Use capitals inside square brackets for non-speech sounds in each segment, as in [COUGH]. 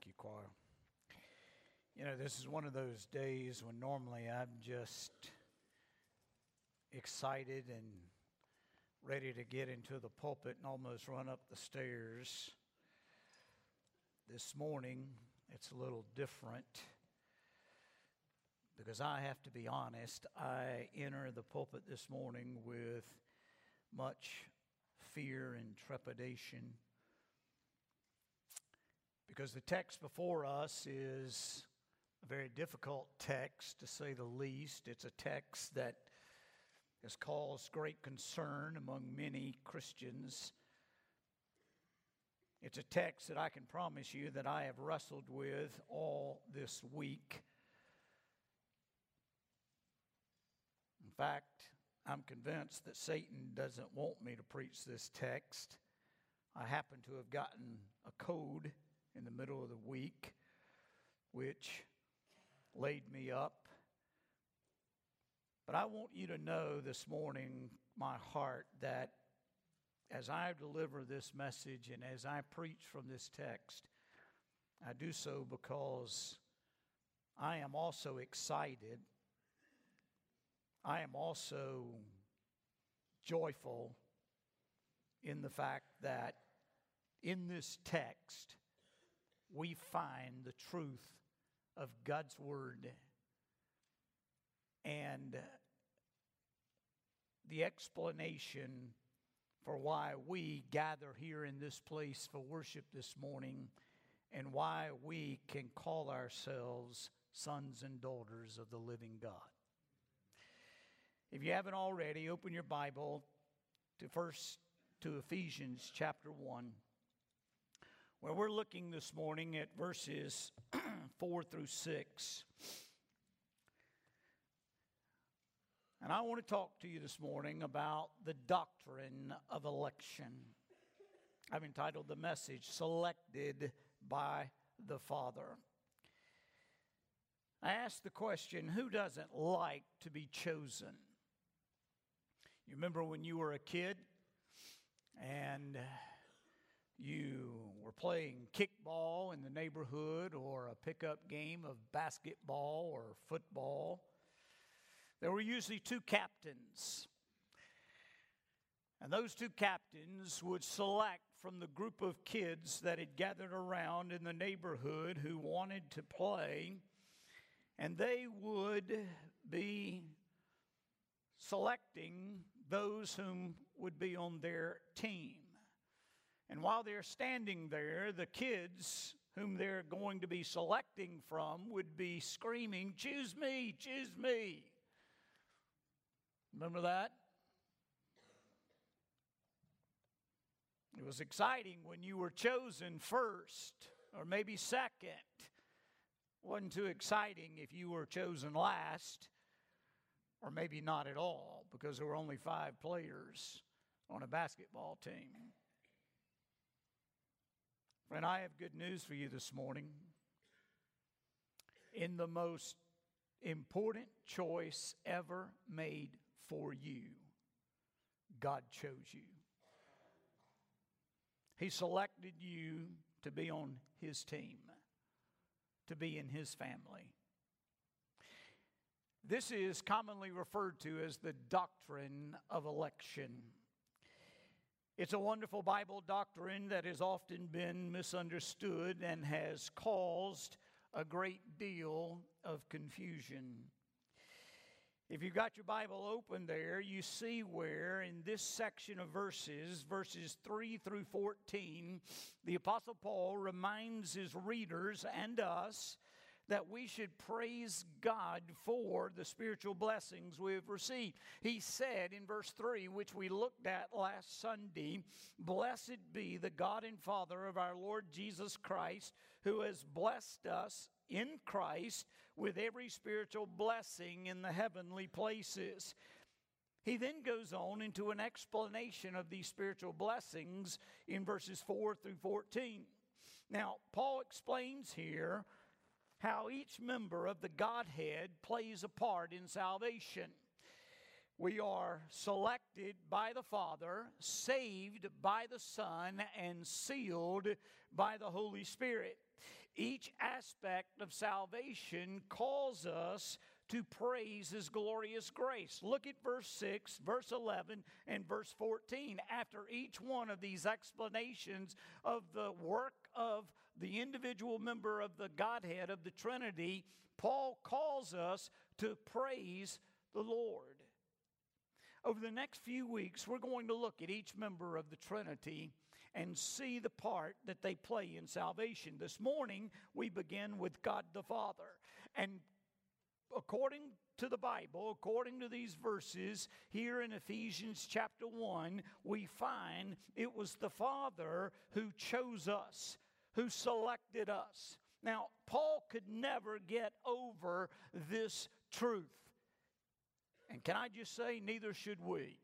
Thank you, choir. You know, this is one of those days when normally I'm just excited and ready to get into the pulpit and almost run up the stairs. This morning, it's a little different because I have to be honest. I enter the pulpit this morning with much fear and trepidation because the text before us is a very difficult text, to say the least. It's a text that has caused great concern among many Christians. It's a text that I can promise you that I have wrestled with all this week. In fact, I'm convinced that Satan doesn't want me to preach this text. I happen to have gotten a code in the middle of the week, which laid me up. But I want you to know this morning, my heart, that as I deliver this message and as I preach from this text, I do so because I am also excited. I am also joyful in the fact that in this text, we find the truth of God's Word and the explanation for why we gather here in this place for worship this morning and why we can call ourselves sons and daughters of the living God. If you haven't already, open your Bible to first to Ephesians chapter 1 where we're looking this morning at verses [CLEARS THROAT] 4 through 6. And I want to talk to you this morning about the doctrine of election. I've entitled the message, Selected by the Father. I asked the question who doesn't like to be chosen? You remember when you were a kid and you were playing kickball in the neighborhood or a pickup game of basketball or football, there were usually two captains. And those two captains would select from the group of kids that had gathered around in the neighborhood who wanted to play, and they would be selecting those whom would be on their team. And while they're standing there, the kids whom they're going to be selecting from would be screaming, Choose me, choose me. Remember that? It was exciting when you were chosen first or maybe second. Wasn't too exciting if you were chosen last or maybe not at all because there were only five players on a basketball team. Friend, I have good news for you this morning. In the most important choice ever made for you, God chose you. He selected you to be on His team, to be in His family. This is commonly referred to as the doctrine of election. It's a wonderful Bible doctrine that has often been misunderstood and has caused a great deal of confusion. If you've got your Bible open there, you see where in this section of verses, verses 3 through 14, the Apostle Paul reminds his readers and us that we should praise God for the spiritual blessings we've received. He said in verse 3, which we looked at last Sunday, Blessed be the God and Father of our Lord Jesus Christ, who has blessed us in Christ with every spiritual blessing in the heavenly places. He then goes on into an explanation of these spiritual blessings in verses 4 through 14. Now, Paul explains here how each member of the Godhead plays a part in salvation. We are selected by the Father, saved by the Son, and sealed by the Holy Spirit. Each aspect of salvation calls us to praise His glorious grace. Look at verse 6, verse 11, and verse 14. After each one of these explanations of the work of the individual member of the Godhead of the Trinity, Paul calls us to praise the Lord. Over the next few weeks, we're going to look at each member of the Trinity and see the part that they play in salvation. This morning, we begin with God the Father. And according to the Bible, according to these verses here in Ephesians chapter 1, we find it was the Father who chose us, who selected us. Now, Paul could never get over this truth. And can I just say, neither should we.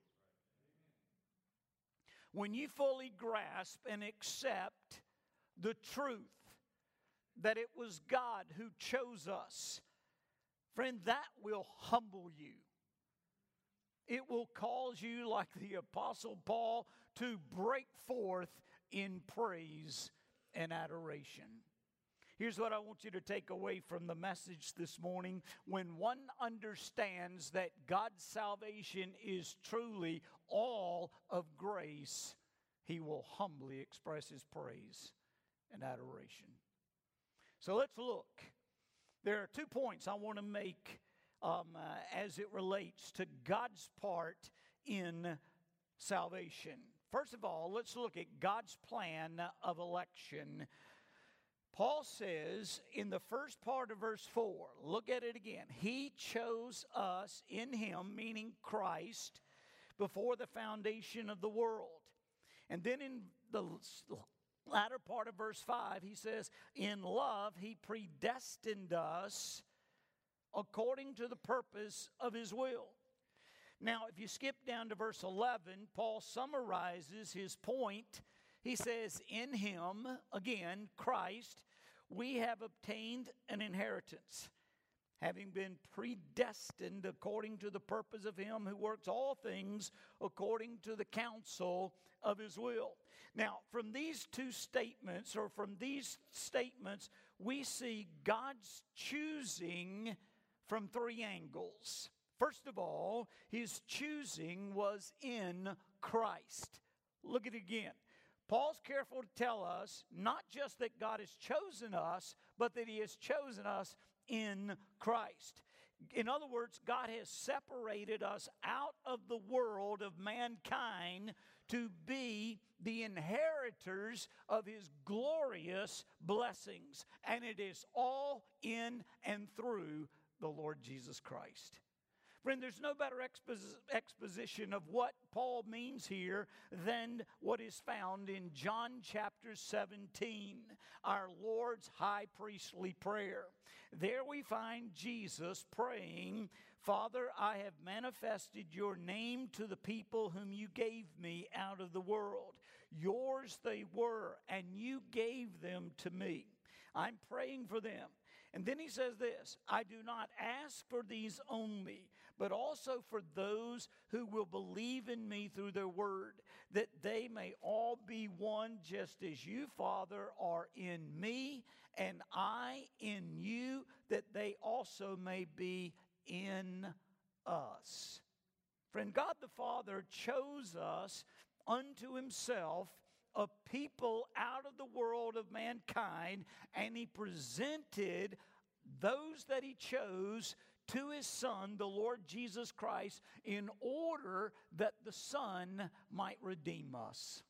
When you fully grasp and accept the truth that it was God who chose us, friend, that will humble you. It will cause you, like the Apostle Paul, to break forth in praise and adoration. Here's what I want you to take away from the message this morning. When one understands that God's salvation is truly all of grace, he will humbly express his praise and adoration. So let's look. There are two points I want to make um, uh, as it relates to God's part in salvation. First of all, let's look at God's plan of election Paul says in the first part of verse 4, look at it again. He chose us in Him, meaning Christ, before the foundation of the world. And then in the latter part of verse 5, he says, In love, He predestined us according to the purpose of His will. Now, if you skip down to verse 11, Paul summarizes his point. He says, In Him, again, Christ, we have obtained an inheritance, having been predestined according to the purpose of Him who works all things according to the counsel of His will. Now, from these two statements, or from these statements, we see God's choosing from three angles. First of all, His choosing was in Christ. Look at it again. Paul's careful to tell us not just that God has chosen us, but that He has chosen us in Christ. In other words, God has separated us out of the world of mankind to be the inheritors of His glorious blessings. And it is all in and through the Lord Jesus Christ. Friend, there's no better exposition of what Paul means here than what is found in John chapter 17, our Lord's high priestly prayer. There we find Jesus praying, Father, I have manifested your name to the people whom you gave me out of the world. Yours they were, and you gave them to me. I'm praying for them. And then he says this I do not ask for these only but also for those who will believe in me through their word, that they may all be one, just as you, Father, are in me, and I in you, that they also may be in us. Friend, God the Father chose us unto himself a people out of the world of mankind, and he presented those that he chose to his Son, the Lord Jesus Christ, in order that the Son might redeem us.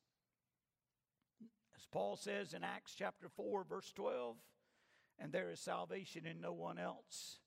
As Paul says in Acts chapter 4, verse 12, and there is salvation in no one else.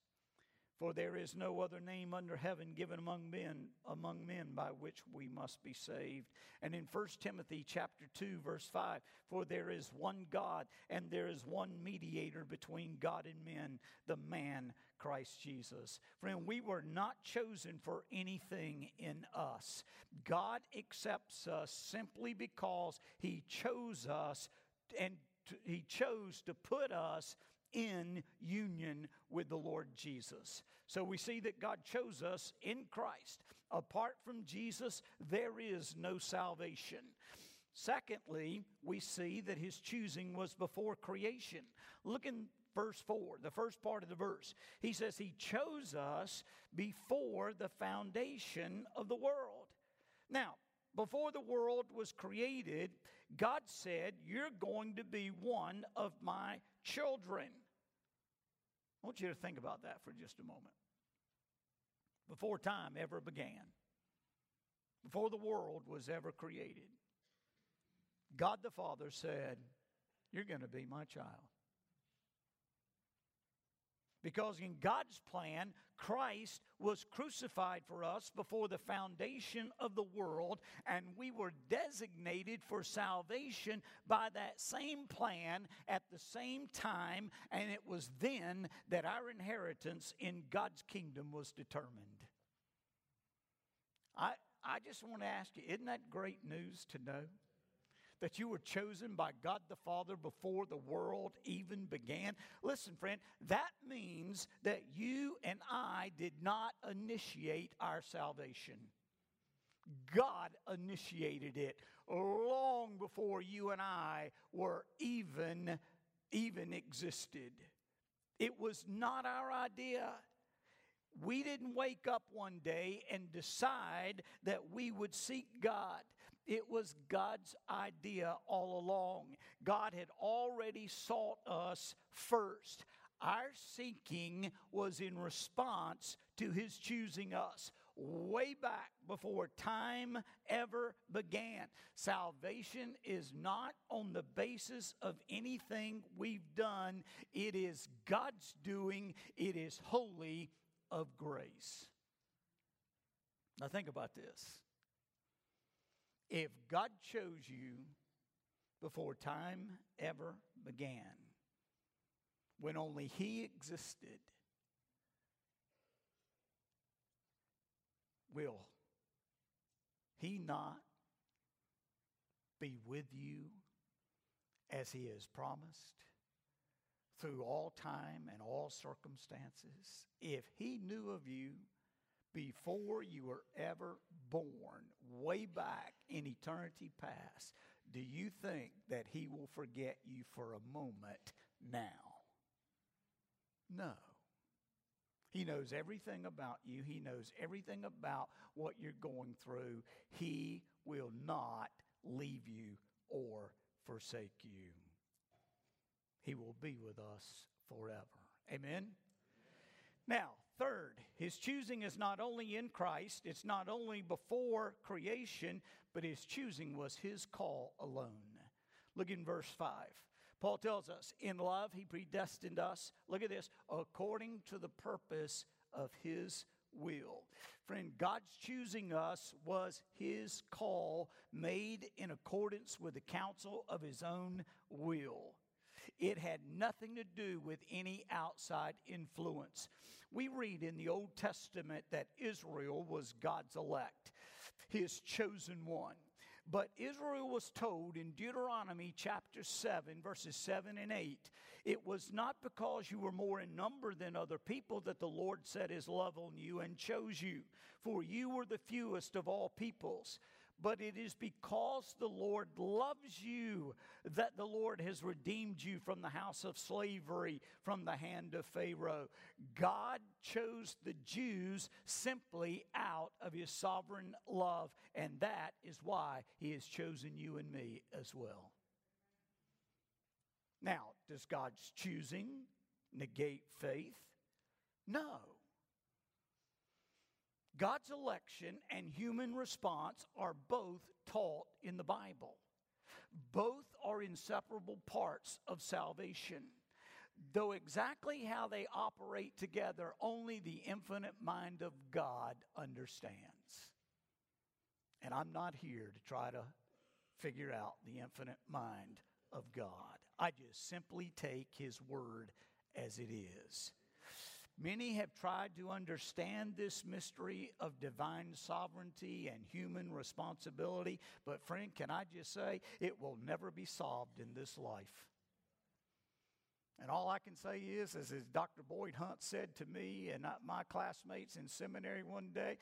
For there is no other name under heaven given among men among men by which we must be saved. And in 1 Timothy chapter 2 verse 5, for there is one God and there is one mediator between God and men, the man Christ Jesus. Friend, we were not chosen for anything in us. God accepts us simply because he chose us and he chose to put us in union with the Lord Jesus. So we see that God chose us in Christ. Apart from Jesus, there is no salvation. Secondly, we see that his choosing was before creation. Look in verse 4, the first part of the verse. He says, He chose us before the foundation of the world. Now, before the world was created, God said, You're going to be one of my children. I want you to think about that for just a moment. Before time ever began, before the world was ever created, God the Father said, You're going to be my child. Because in God's plan, Christ was crucified for us before the foundation of the world, and we were designated for salvation by that same plan at the same time, and it was then that our inheritance in God's kingdom was determined. I, I just want to ask you, isn't that great news to know? That you were chosen by God the Father before the world even began? Listen, friend, that means that you and I did not initiate our salvation. God initiated it long before you and I were even even existed. It was not our idea. We didn't wake up one day and decide that we would seek God. It was God's idea all along. God had already sought us first. Our seeking was in response to his choosing us way back before time ever began. Salvation is not on the basis of anything we've done, it is God's doing, it is wholly of grace. Now, think about this. If God chose you before time ever began, when only He existed, will He not be with you as He has promised through all time and all circumstances? If He knew of you, before you were ever born, way back in eternity past, do you think that He will forget you for a moment now? No. He knows everything about you. He knows everything about what you're going through. He will not leave you or forsake you. He will be with us forever. Amen? Now, third, his choosing is not only in Christ, it's not only before creation, but his choosing was his call alone. Look in verse 5. Paul tells us, in love, he predestined us, look at this, according to the purpose of his will. Friend, God's choosing us was his call made in accordance with the counsel of his own will. It had nothing to do with any outside influence. We read in the Old Testament that Israel was God's elect, his chosen one. But Israel was told in Deuteronomy chapter 7, verses 7 and 8, it was not because you were more in number than other people that the Lord set his love on you and chose you, for you were the fewest of all peoples but it is because the Lord loves you that the Lord has redeemed you from the house of slavery, from the hand of Pharaoh. God chose the Jews simply out of his sovereign love, and that is why he has chosen you and me as well. Now, does God's choosing negate faith? No. God's election and human response are both taught in the Bible. Both are inseparable parts of salvation. Though exactly how they operate together, only the infinite mind of God understands. And I'm not here to try to figure out the infinite mind of God. I just simply take His word as it is. Many have tried to understand this mystery of divine sovereignty and human responsibility, but friend, can I just say, it will never be solved in this life. And all I can say is, as Dr. Boyd Hunt said to me and my classmates in seminary one day,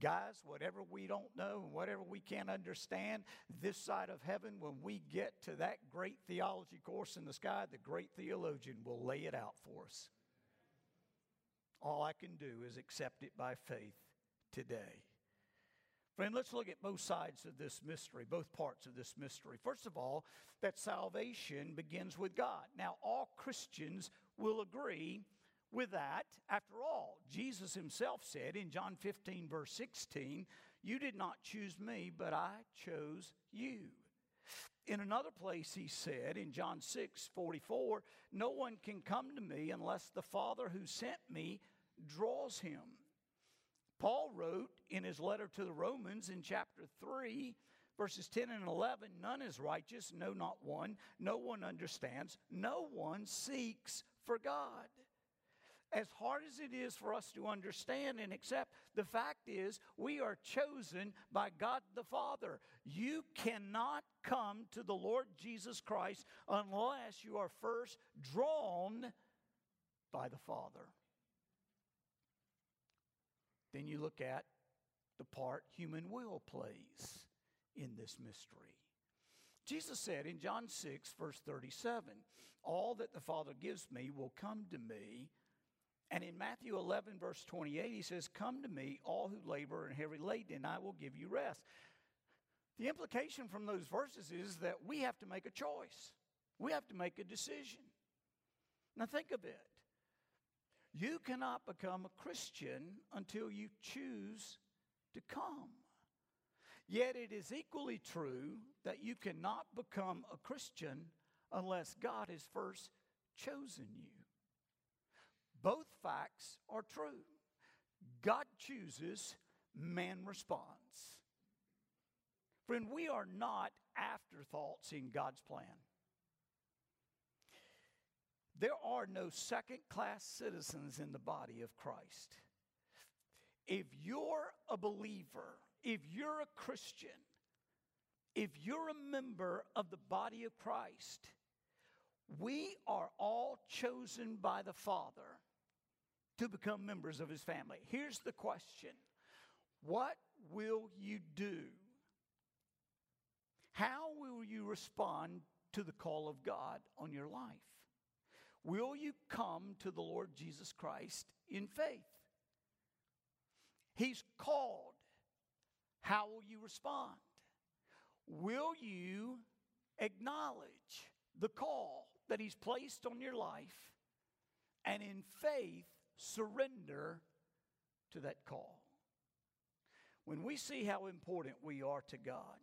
guys, whatever we don't know and whatever we can't understand, this side of heaven, when we get to that great theology course in the sky, the great theologian will lay it out for us. All I can do is accept it by faith today. Friend, let's look at both sides of this mystery, both parts of this mystery. First of all, that salvation begins with God. Now, all Christians will agree with that. After all, Jesus himself said in John 15, verse 16, You did not choose me, but I chose you. In another place, he said in John 6, 44, No one can come to me unless the Father who sent me draws him. Paul wrote in his letter to the Romans in chapter 3, verses 10 and 11 None is righteous, no, not one. No one understands, no one seeks for God. As hard as it is for us to understand and accept, the fact is we are chosen by God the Father. You cannot come to the Lord Jesus Christ unless you are first drawn by the Father. Then you look at the part human will plays in this mystery. Jesus said in John 6, verse 37, All that the Father gives me will come to me. And in Matthew 11, verse 28, he says, Come to me, all who labor and heavy laden, and I will give you rest. The implication from those verses is that we have to make a choice, we have to make a decision. Now, think of it. You cannot become a Christian until you choose to come. Yet it is equally true that you cannot become a Christian unless God has first chosen you. Both facts are true. God chooses, man responds. Friend, we are not afterthoughts in God's plan. There are no second class citizens in the body of Christ. If you're a believer, if you're a Christian, if you're a member of the body of Christ, we are all chosen by the Father to become members of his family. Here's the question What will you do? How will you respond to the call of God on your life? Will you come to the Lord Jesus Christ in faith? He's called. How will you respond? Will you acknowledge the call that He's placed on your life and in faith surrender to that call? When we see how important we are to God,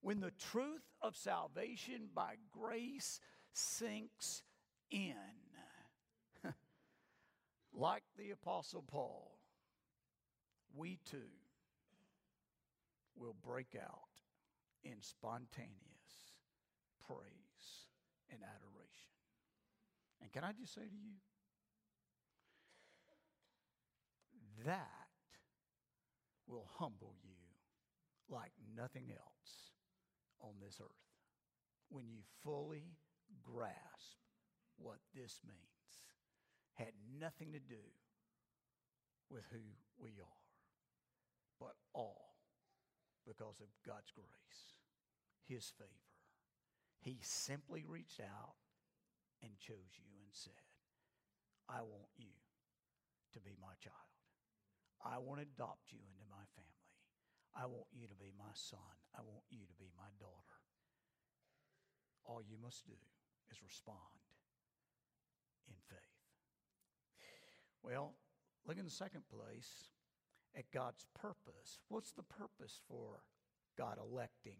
when the truth of salvation by grace sinks in. [LAUGHS] like the Apostle Paul, we too will break out in spontaneous praise and adoration. And can I just say to you, that will humble you like nothing else on this earth when you fully grasp what this means had nothing to do with who we are, but all because of God's grace, His favor. He simply reached out and chose you and said, I want you to be my child. I want to adopt you into my family. I want you to be my son. I want you to be my daughter. All you must do is respond in faith. Well, look in the second place at God's purpose. What's the purpose for God electing?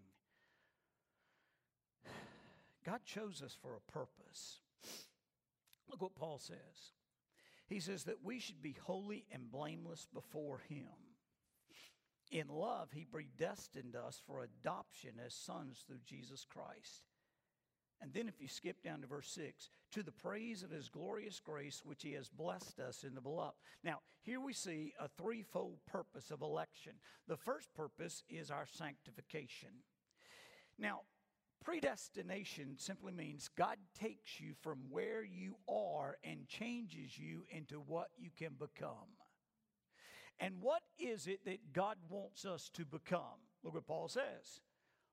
God chose us for a purpose. Look what Paul says. He says that we should be holy and blameless before Him. In love, He predestined us for adoption as sons through Jesus Christ and then, if you skip down to verse 6, to the praise of his glorious grace, which he has blessed us in the beloved. Now, here we see a threefold purpose of election. The first purpose is our sanctification. Now, Predestination simply means God takes you from where you are and changes you into what you can become. And what is it that God wants us to become? Look what Paul says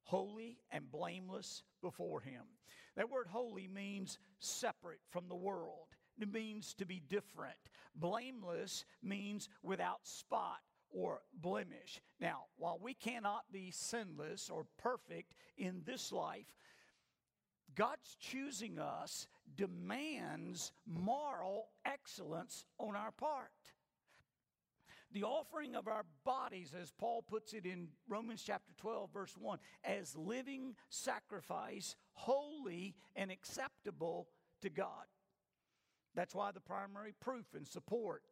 holy and blameless before Him. That word holy means separate from the world, it means to be different. Blameless means without spot or blemish. Now, while we cannot be sinless or perfect in this life, God's choosing us demands moral excellence on our part. The offering of our bodies, as Paul puts it in Romans chapter 12, verse 1, as living sacrifice, holy and acceptable to God. That's why the primary proof and support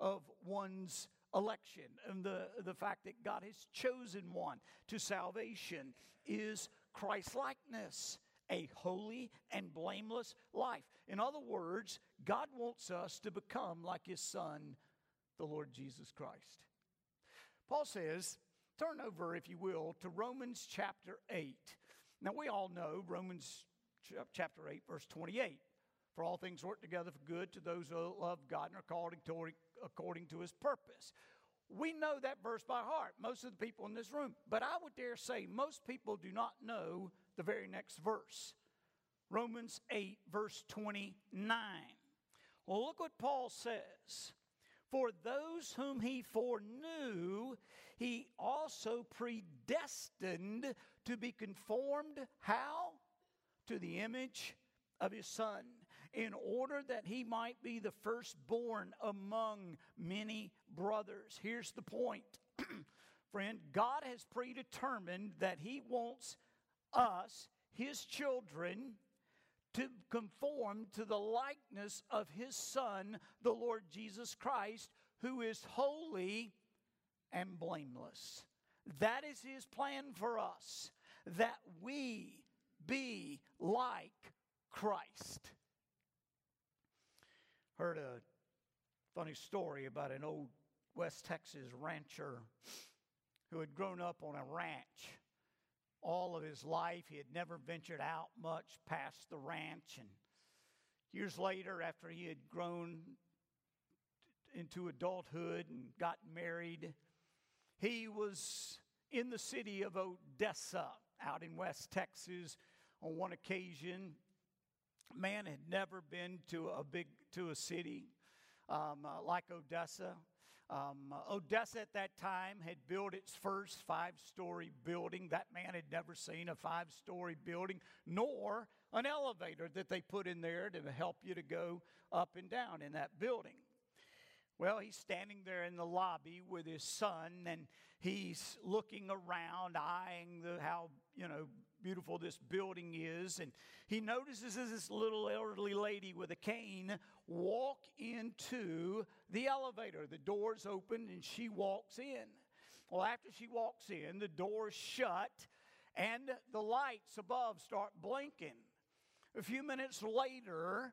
of one's election and the, the fact that God has chosen one to salvation is Christ likeness, a holy and blameless life. In other words, God wants us to become like his son, the Lord Jesus Christ. Paul says, turn over, if you will, to Romans chapter 8. Now, we all know Romans chapter 8, verse 28. For all things work together for good to those who love God and are called according to his purpose. We know that verse by heart, most of the people in this room. But I would dare say most people do not know the very next verse Romans 8, verse 29. Well, look what Paul says. For those whom he foreknew, he also predestined to be conformed, how? To the image of his son in order that he might be the firstborn among many brothers. Here's the point, [CLEARS THROAT] friend God has predetermined that he wants us, his children, to conform to the likeness of his Son, the Lord Jesus Christ, who is holy and blameless. That is his plan for us, that we be like Christ heard a funny story about an old West Texas rancher who had grown up on a ranch all of his life. He had never ventured out much past the ranch. And years later, after he had grown into adulthood and got married, he was in the city of Odessa out in West Texas on one occasion man had never been to a big to a city um, uh, like Odessa. Um, Odessa at that time had built its first five story building. That man had never seen a five story building, nor an elevator that they put in there to help you to go up and down in that building. Well, he's standing there in the lobby with his son, and he's looking around, eyeing the, how you know beautiful this building is. And he notices this little elderly lady with a cane walk into the elevator. The doors open and she walks in. Well, after she walks in, the doors shut and the lights above start blinking. A few minutes later,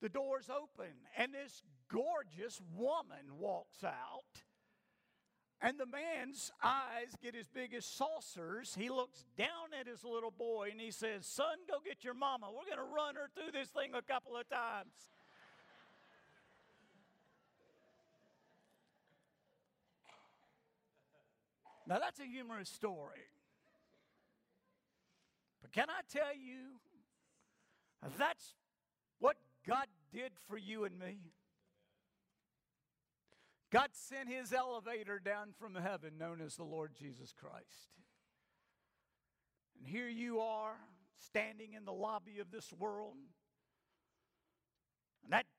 the doors open and this gorgeous woman walks out and the man's eyes get as big as saucers. He looks down at his little boy and he says, Son, go get your mama. We're going to run her through this thing a couple of times. now, that's a humorous story. But can I tell you, that's what God did for you and me? God sent his elevator down from heaven, known as the Lord Jesus Christ. And here you are, standing in the lobby of this world.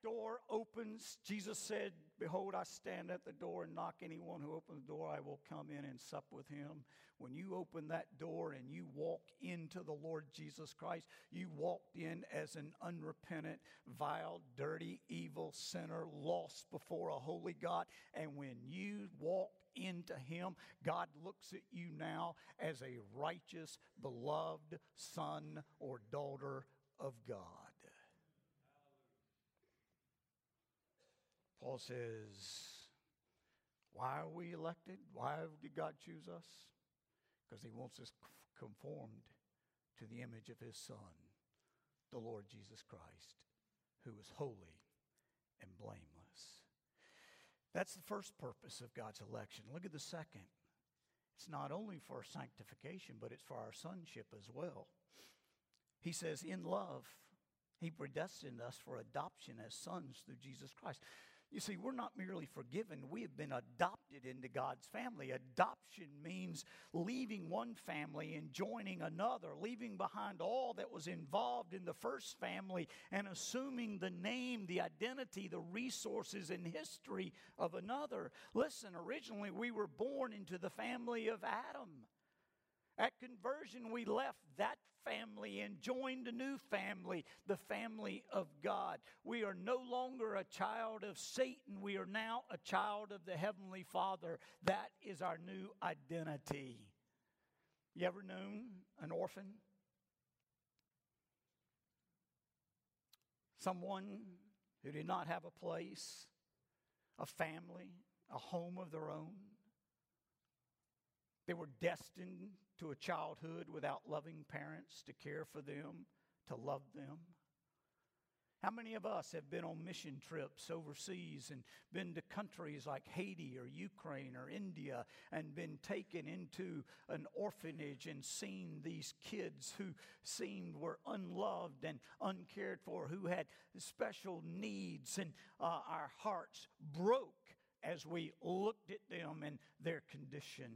Door opens. Jesus said, Behold, I stand at the door and knock. Anyone who opens the door, I will come in and sup with him. When you open that door and you walk into the Lord Jesus Christ, you walked in as an unrepentant, vile, dirty, evil sinner, lost before a holy God. And when you walked into him, God looks at you now as a righteous, beloved son or daughter of God. Paul says, Why are we elected? Why did God choose us? Because he wants us conformed to the image of his Son, the Lord Jesus Christ, who is holy and blameless. That's the first purpose of God's election. Look at the second. It's not only for sanctification, but it's for our sonship as well. He says, In love, He predestined us for adoption as sons through Jesus Christ. You see, we're not merely forgiven, we have been adopted into God's family. Adoption means leaving one family and joining another, leaving behind all that was involved in the first family and assuming the name, the identity, the resources, and history of another. Listen, originally we were born into the family of Adam. At conversion, we left that family and joined a new family, the family of God. We are no longer a child of Satan. We are now a child of the Heavenly Father. That is our new identity. You ever known an orphan? Someone who did not have a place, a family, a home of their own. They were destined to a childhood without loving parents to care for them, to love them? How many of us have been on mission trips overseas and been to countries like Haiti or Ukraine or India and been taken into an orphanage and seen these kids who seemed were unloved and uncared for, who had special needs, and uh, our hearts broke as we looked at them and their condition?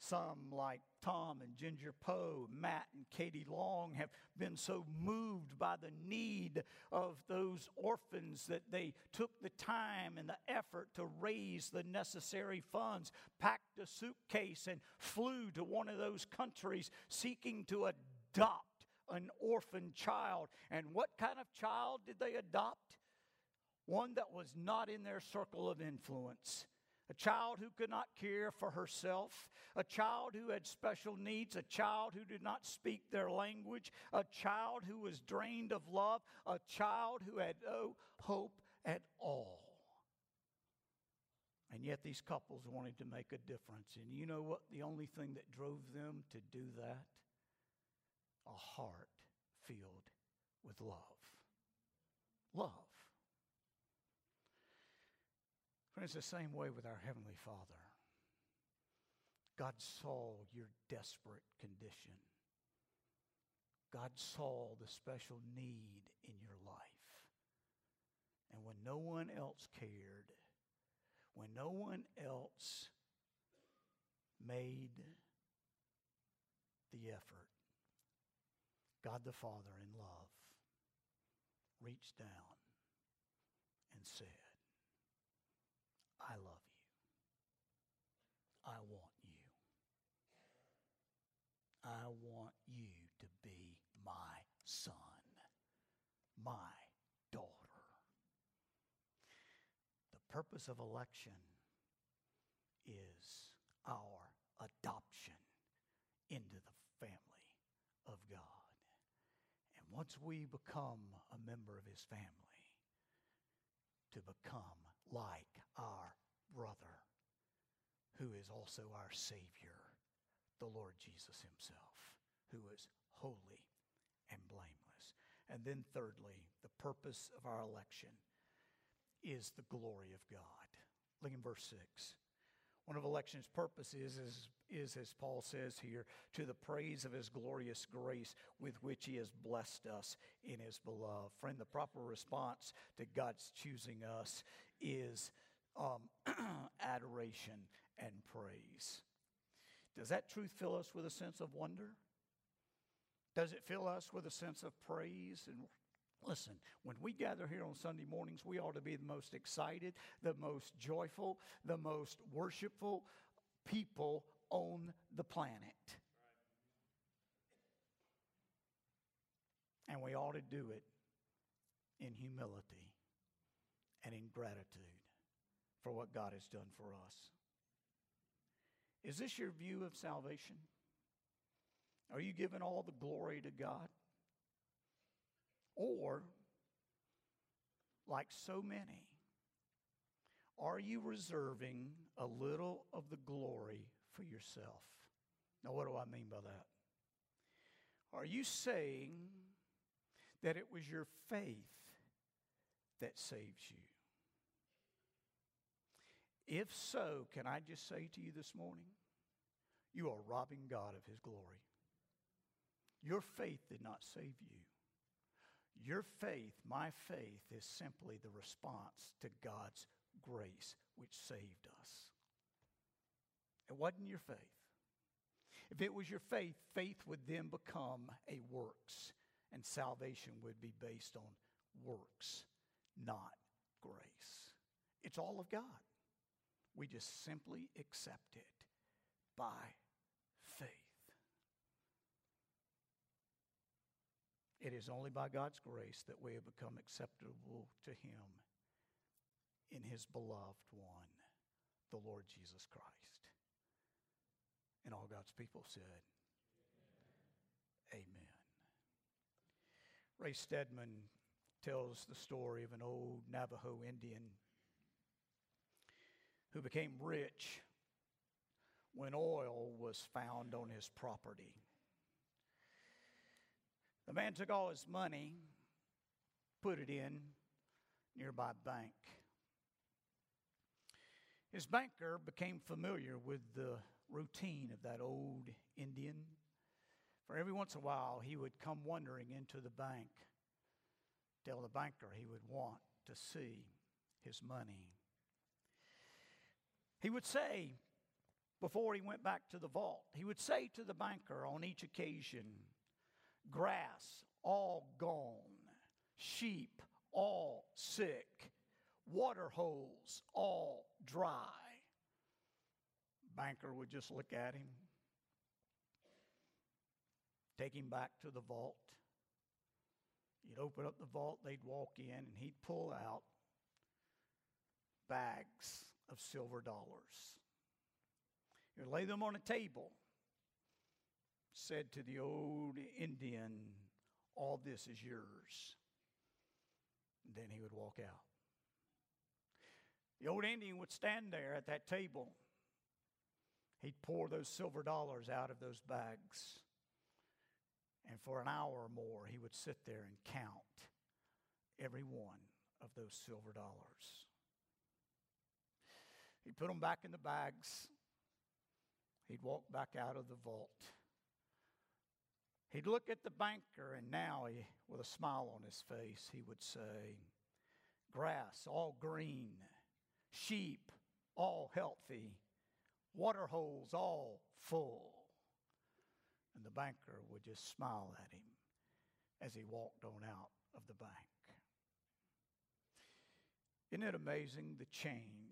Some, like Tom and Ginger Poe, Matt and Katie Long, have been so moved by the need of those orphans that they took the time and the effort to raise the necessary funds, packed a suitcase, and flew to one of those countries seeking to adopt an orphan child. And what kind of child did they adopt? One that was not in their circle of influence a child who could not care for herself, a child who had special needs, a child who did not speak their language, a child who was drained of love, a child who had no hope at all. And yet these couples wanted to make a difference. And you know what? The only thing that drove them to do that? A heart filled with love. Love. Friends, the same way with our Heavenly Father. God saw your desperate condition. God saw the special need in your life. And when no one else cared, when no one else made the effort, God the Father in love reached down and said, I love you. I want you. I want you to be my son, my daughter. The purpose of election is our adoption into the family of God. And once we become a member of his family, to become like our brother, who is also our Savior, the Lord Jesus Himself, who is holy and blameless. And then, thirdly, the purpose of our election is the glory of God. Look in verse 6. One of election's purposes is, is, as Paul says here, to the praise of his glorious grace with which he has blessed us in his beloved. Friend, the proper response to God's choosing us is um, [CLEARS THROAT] adoration and praise. Does that truth fill us with a sense of wonder? Does it fill us with a sense of praise? And listen, when we gather here on Sunday mornings, we ought to be the most excited, the most joyful, the most worshipful people on the planet. And we ought to do it in humility and in gratitude for what God has done for us. Is this your view of salvation? Are you giving all the glory to God? Or, like so many, are you reserving a little of the glory for yourself? Now, what do I mean by that? Are you saying that it was your faith that saves you? If so, can I just say to you this morning, you are robbing God of his glory. Your faith did not save you. Your faith, my faith, is simply the response to God's grace which saved us. It wasn't your faith. If it was your faith, faith would then become a works, and salvation would be based on works, not grace. It's all of God. We just simply accept it by faith. It is only by God's grace that we have become acceptable to Him in His beloved one, the Lord Jesus Christ. And all God's people said, Amen. Amen. Ray Stedman tells the story of an old Navajo Indian who became rich when oil was found on his property. The man took all his money, put it in nearby bank. His banker became familiar with the routine of that old Indian. For every once in a while, he would come wandering into the bank, tell the banker he would want to see his money. He would say, before he went back to the vault, he would say to the banker on each occasion, grass all gone, sheep all sick, water holes all dry. Banker would just look at him, take him back to the vault. You'd open up the vault, they'd walk in, and he'd pull out bags of silver dollars. Would lay them on a table, said to the old Indian, All this is yours. And then he would walk out. The old Indian would stand there at that table. He'd pour those silver dollars out of those bags. And for an hour or more, he would sit there and count every one of those silver dollars. He'd put them back in the bags. He'd walk back out of the vault. He'd look at the banker, and now, he, with a smile on his face, he would say, Grass all green, sheep all healthy, water holes all full. And the banker would just smile at him as he walked on out of the bank. Isn't it amazing the change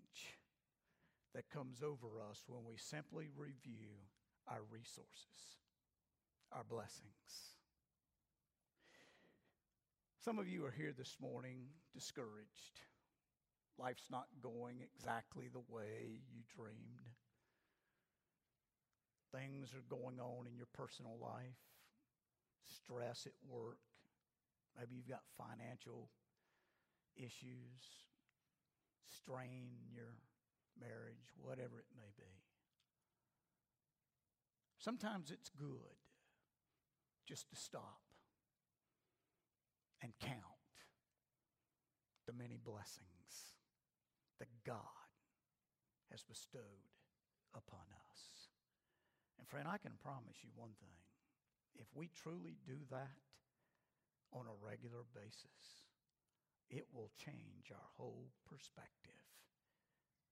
that comes over us when we simply review our resources, our blessings? Some of you are here this morning discouraged. Life's not going exactly the way you dreamed. Things are going on in your personal life, stress at work. Maybe you've got financial issues, strain in your marriage, whatever it may be. Sometimes it's good just to stop and count the many blessings that God has bestowed upon us. And friend, I can promise you one thing. If we truly do that on a regular basis, it will change our whole perspective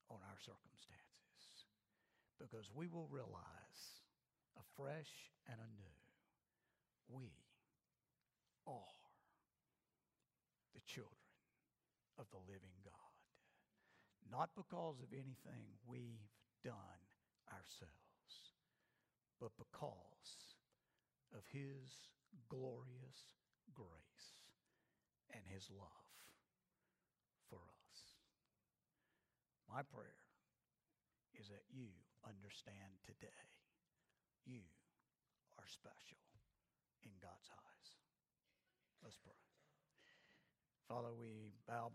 on our circumstances. Because we will realize afresh and anew, we are the children of the living God. Not because of anything we've done ourselves but because of His glorious grace and His love for us. My prayer is that you understand today you are special in God's eyes. Let's pray. Father, we bow before